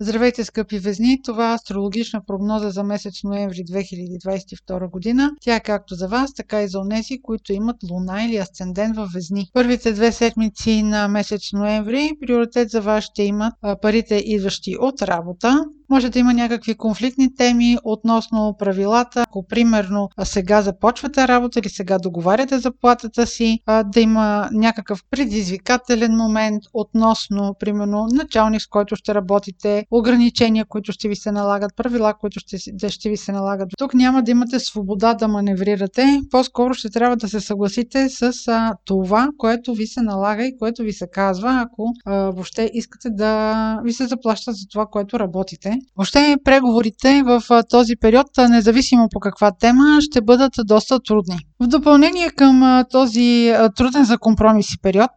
Здравейте, скъпи везни! Това е астрологична прогноза за месец ноември 2022 година. Тя е както за вас, така и за онези, които имат луна или асцендент във везни. Първите две седмици на месец ноември приоритет за вас ще имат парите идващи от работа, може да има някакви конфликтни теми относно правилата. Ако примерно сега започвате работа или сега договаряте заплатата си, да има някакъв предизвикателен момент относно, примерно, началник с който ще работите, ограничения, които ще ви се налагат, правила, които ще, ще ви се налагат. Тук няма да имате свобода да маневрирате, по-скоро ще трябва да се съгласите с това, което ви се налага и което ви се казва, ако въобще искате да ви се заплащат за това, което работите. Въобще преговорите в този период, независимо по каква тема, ще бъдат доста трудни. В допълнение към този труден за компромиси период,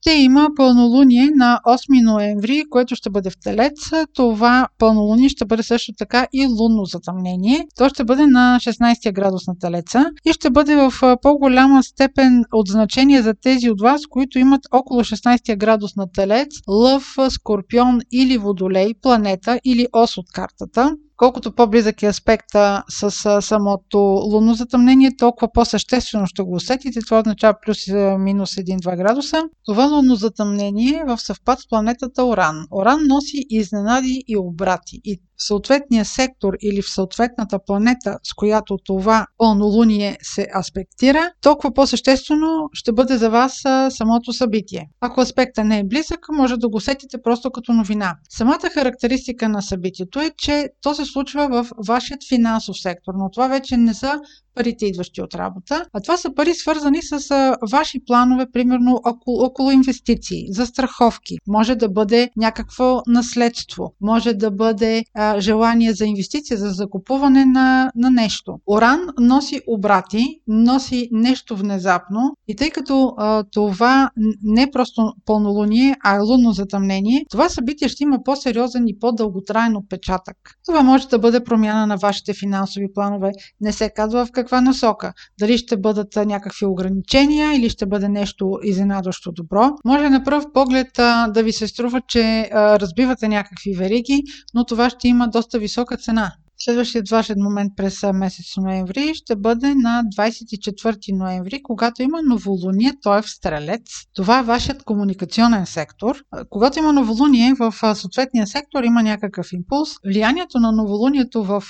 ще има пълнолуние на 8 ноември, което ще бъде в Телец. Това пълнолуние ще бъде също така и лунно затъмнение. То ще бъде на 16 градус на Телеца и ще бъде в по-голяма степен от значение за тези от вас, които имат около 16 градус на Телец, Лъв, Скорпион или Водолей, планета или ос от картата. Колкото по-близък е аспекта с самото лунно затъмнение, толкова по-съществено ще го усетите. Това означава плюс минус 1-2 градуса. Това лунно затъмнение е в съвпад с планетата Оран. Оран носи изненади и обрати. И в съответния сектор или в съответната планета, с която това пълнолуние се аспектира, толкова по-съществено ще бъде за вас самото събитие. Ако аспекта не е близък, може да го сетите просто като новина. Самата характеристика на събитието е, че то се случва в вашият финансов сектор, но това вече не са парите идващи от работа, а това са пари свързани с ваши планове, примерно около, около инвестиции, за страховки. Може да бъде някакво наследство, може да бъде а, желание за инвестиция, за закупуване на, на нещо. Оран носи обрати, носи нещо внезапно и тъй като а, това не е просто пълнолуние, а е лунно затъмнение, това събитие ще има по-сериозен и по-дълготраен отпечатък. Това може да бъде промяна на вашите финансови планове. Не се казва в каква насока. Дали ще бъдат някакви ограничения или ще бъде нещо изненадващо добро. Може на пръв поглед да ви се струва, че разбивате някакви вериги, но това ще има доста висока цена. Следващият важен момент през месец ноември ще бъде на 24 ноември, когато има новолуние, той е в Стрелец. Това е вашият комуникационен сектор. Когато има новолуние в съответния сектор, има някакъв импулс. Влиянието на новолунието в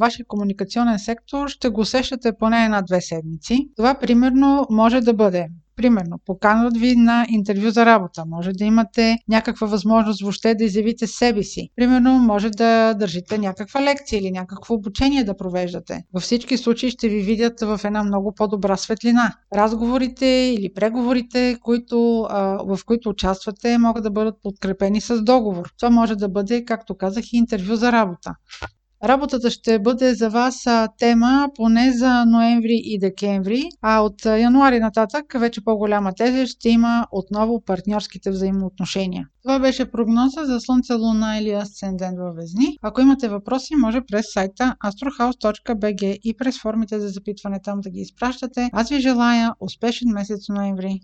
вашия комуникационен сектор ще го усещате поне една-две седмици. Това примерно може да бъде Примерно, поканват ви на интервю за работа. Може да имате някаква възможност въобще да изявите себе си. Примерно, може да държите някаква лекция или някакво обучение да провеждате. Във всички случаи ще ви видят в една много по-добра светлина. Разговорите или преговорите, които, в които участвате, могат да бъдат подкрепени с договор. Това може да бъде, както казах, и интервю за работа. Работата ще бъде за вас тема поне за ноември и декември, а от януари нататък вече по-голяма теза ще има отново партньорските взаимоотношения. Това беше прогноза за Слънце, Луна или Асцендент във Везни. Ако имате въпроси, може през сайта astrohouse.bg и през формите за запитване там да ги изпращате. Аз ви желая успешен месец ноември!